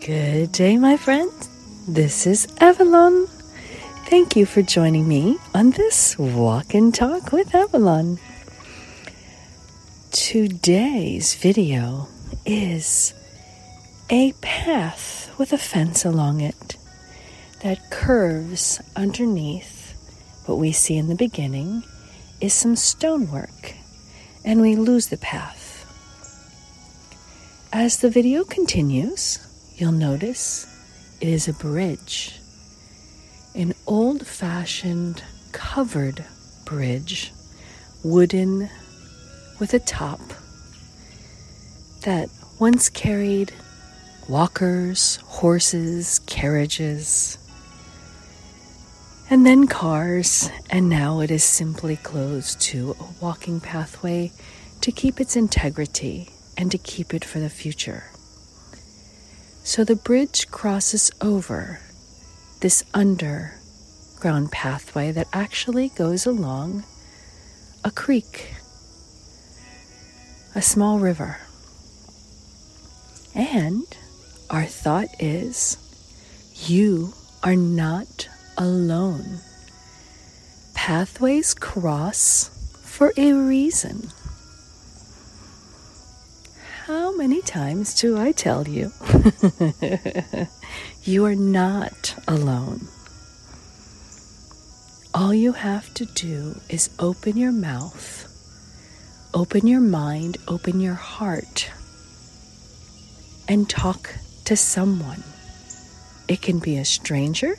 Good day, my friends. This is Avalon. Thank you for joining me on this walk and talk with Avalon. Today's video is a path with a fence along it that curves underneath what we see in the beginning is some stonework, and we lose the path. As the video continues, you'll notice it is a bridge, an old fashioned covered bridge, wooden with a top that once carried walkers, horses, carriages, and then cars, and now it is simply closed to a walking pathway to keep its integrity and to keep it for the future. So the bridge crosses over this underground pathway that actually goes along a creek, a small river. And our thought is you are not alone. Pathways cross for a reason. How many times do I tell you? you are not alone. All you have to do is open your mouth, open your mind, open your heart, and talk to someone. It can be a stranger,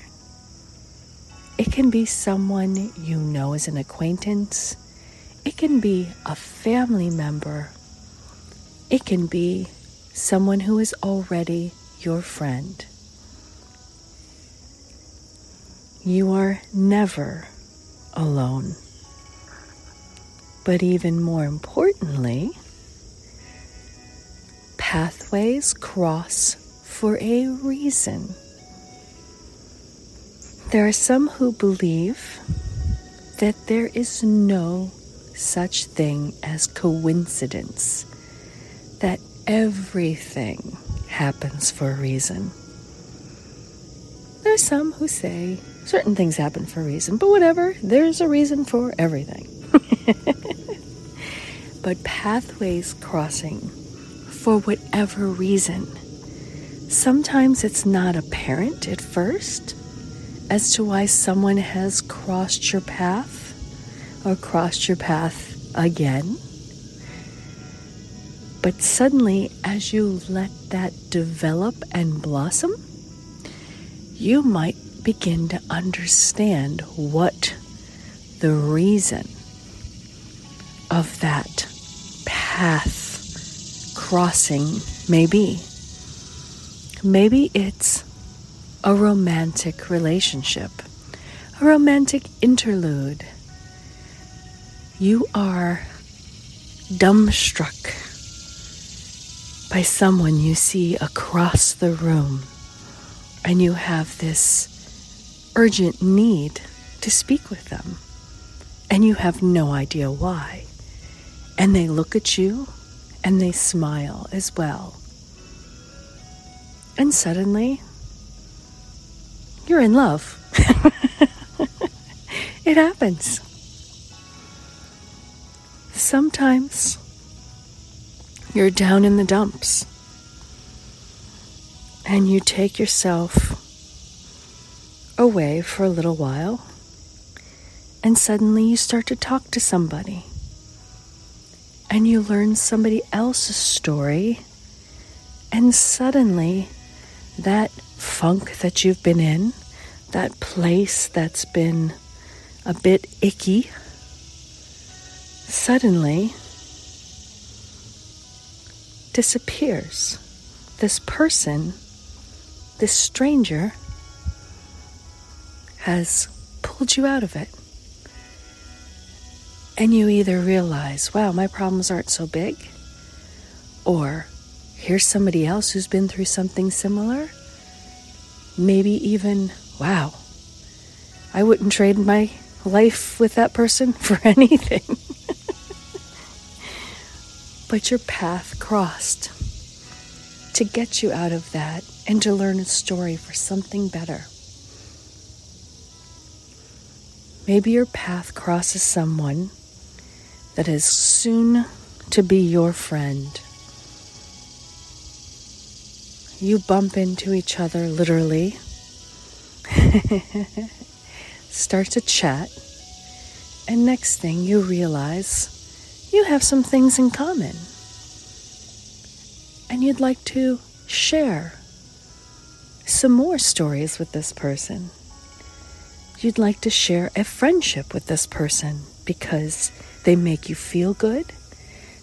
it can be someone you know as an acquaintance, it can be a family member it can be someone who is already your friend. You are never alone. But even more importantly, pathways cross for a reason. There are some who believe that there is no such thing as coincidence everything happens for a reason. There's some who say certain things happen for a reason, but whatever, there's a reason for everything. but pathways crossing for whatever reason. Sometimes it's not apparent at first as to why someone has crossed your path or crossed your path again. But suddenly, as you let that develop and blossom, you might begin to understand what the reason of that path crossing may be. Maybe it's a romantic relationship, a romantic interlude. You are dumbstruck by someone you see across the room, and you have this urgent need to speak with them, and you have no idea why. And they look at you and they smile as well. And suddenly, you're in love. it happens. Sometimes you're down in the dumps. And you take yourself away for a little while, and suddenly you start to talk to somebody. And you learn somebody else's story, and suddenly that funk that you've been in, that place that's been a bit icky, suddenly disappears. This person, this stranger, has pulled you out of it. And you either realize, wow, my problems aren't so big, or here's somebody else who's been through something similar. Maybe even, wow, I wouldn't trade my life with that person for anything but your path crossed. to get you out of that and to learn a story for something better. Maybe your path crosses someone that is soon to be your friend. You bump into each other literally, start to chat, and next thing you realize you have some things in common. And you'd like to share some more stories with this person. You'd like to share a friendship with this person because they make you feel good.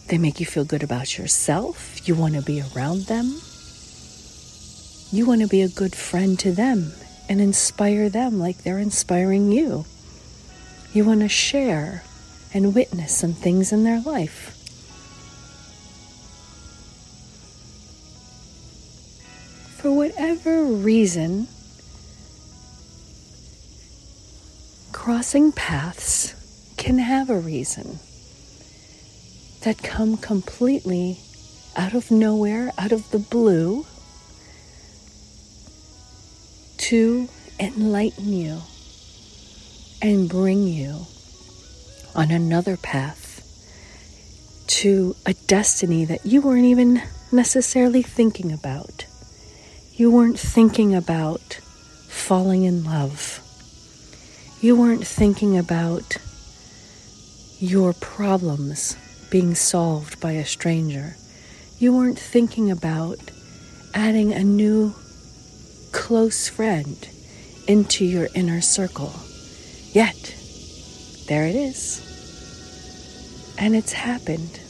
They make you feel good about yourself. You want to be around them. You want to be a good friend to them and inspire them like they're inspiring you. You want to share and witness some things in their life. For whatever reason, crossing paths can have a reason that come completely out of nowhere, out of the blue, to enlighten you and bring you on another path to a destiny that you weren't even necessarily thinking about. You weren't thinking about falling in love. You weren't thinking about your problems being solved by a stranger. You weren't thinking about adding a new close friend into your inner circle. Yet, there it is. And it's happened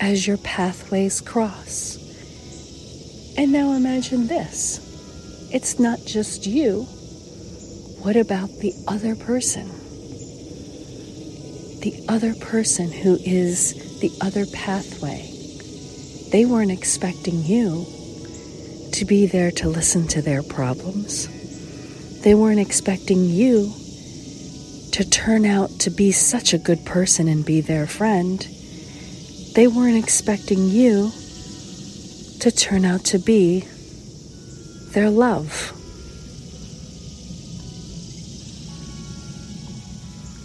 as your pathways cross. And now imagine this it's not just you. What about the other person? The other person who is the other pathway. They weren't expecting you to be there to listen to their problems. They weren't expecting you to turn out to be such a good person and be their friend. They weren't expecting you to turn out to be their love.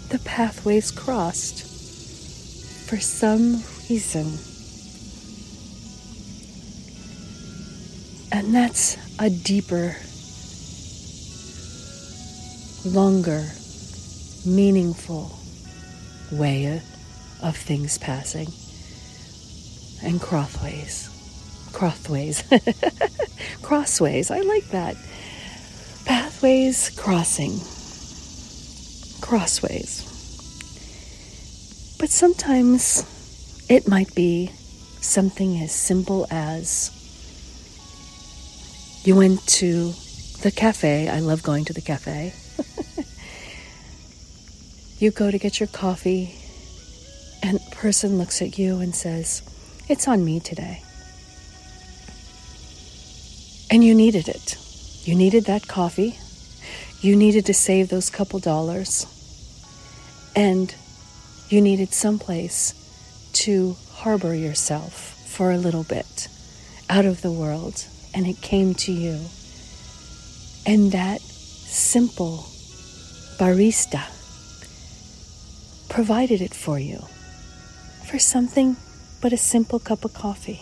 The pathways crossed for some reason. And that's a deeper longer, meaningful way of things passing. And crossways. Crossways. crossways. I like that. Pathways crossing. Crossways. But sometimes it might be something as simple as you went to the cafe. I love going to the cafe you go to get your coffee, and a person looks at you and says, It's on me today. And you needed it. You needed that coffee. You needed to save those couple dollars. And you needed someplace to harbor yourself for a little bit out of the world. And it came to you. And that simple barista provided it for you for something but a simple cup of coffee.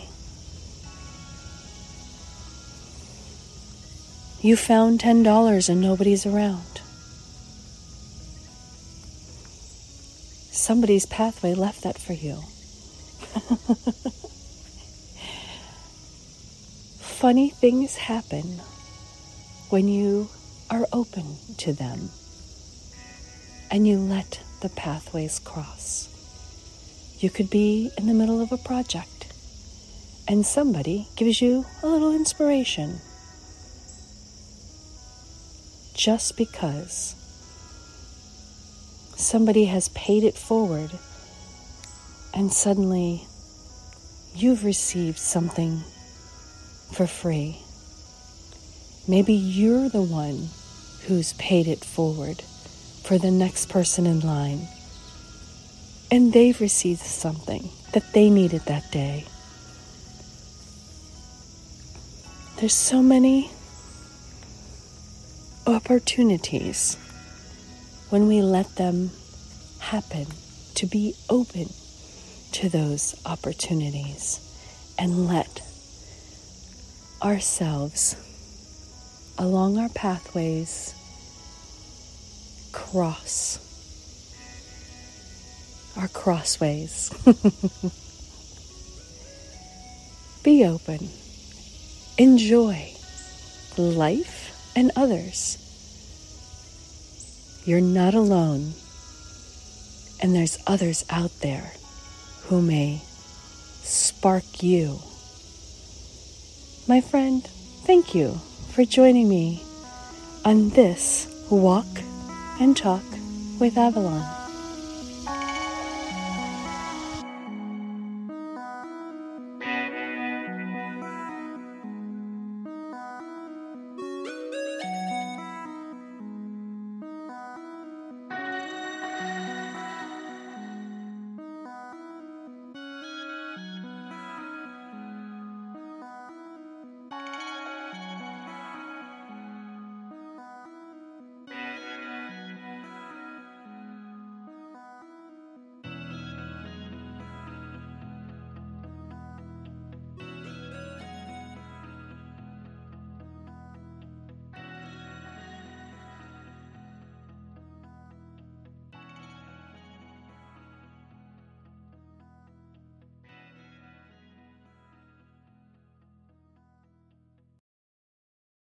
You found $10 and nobody's around. Somebody's pathway left that for you. Funny things happen when you are open to them and you let the pathways cross. You could be in the middle of a project and somebody gives you a little inspiration just because somebody has paid it forward and suddenly you've received something for free. Maybe you're the one who's paid it forward for the next person in line. And they've received something that they needed that day. There's so many opportunities when we let them happen to be open to those opportunities and let ourselves along our pathways cross our crossways. Be open. Enjoy life and others. You're not alone, and there's others out there who may spark you. My friend, thank you for joining me on this walk and talk with Avalon.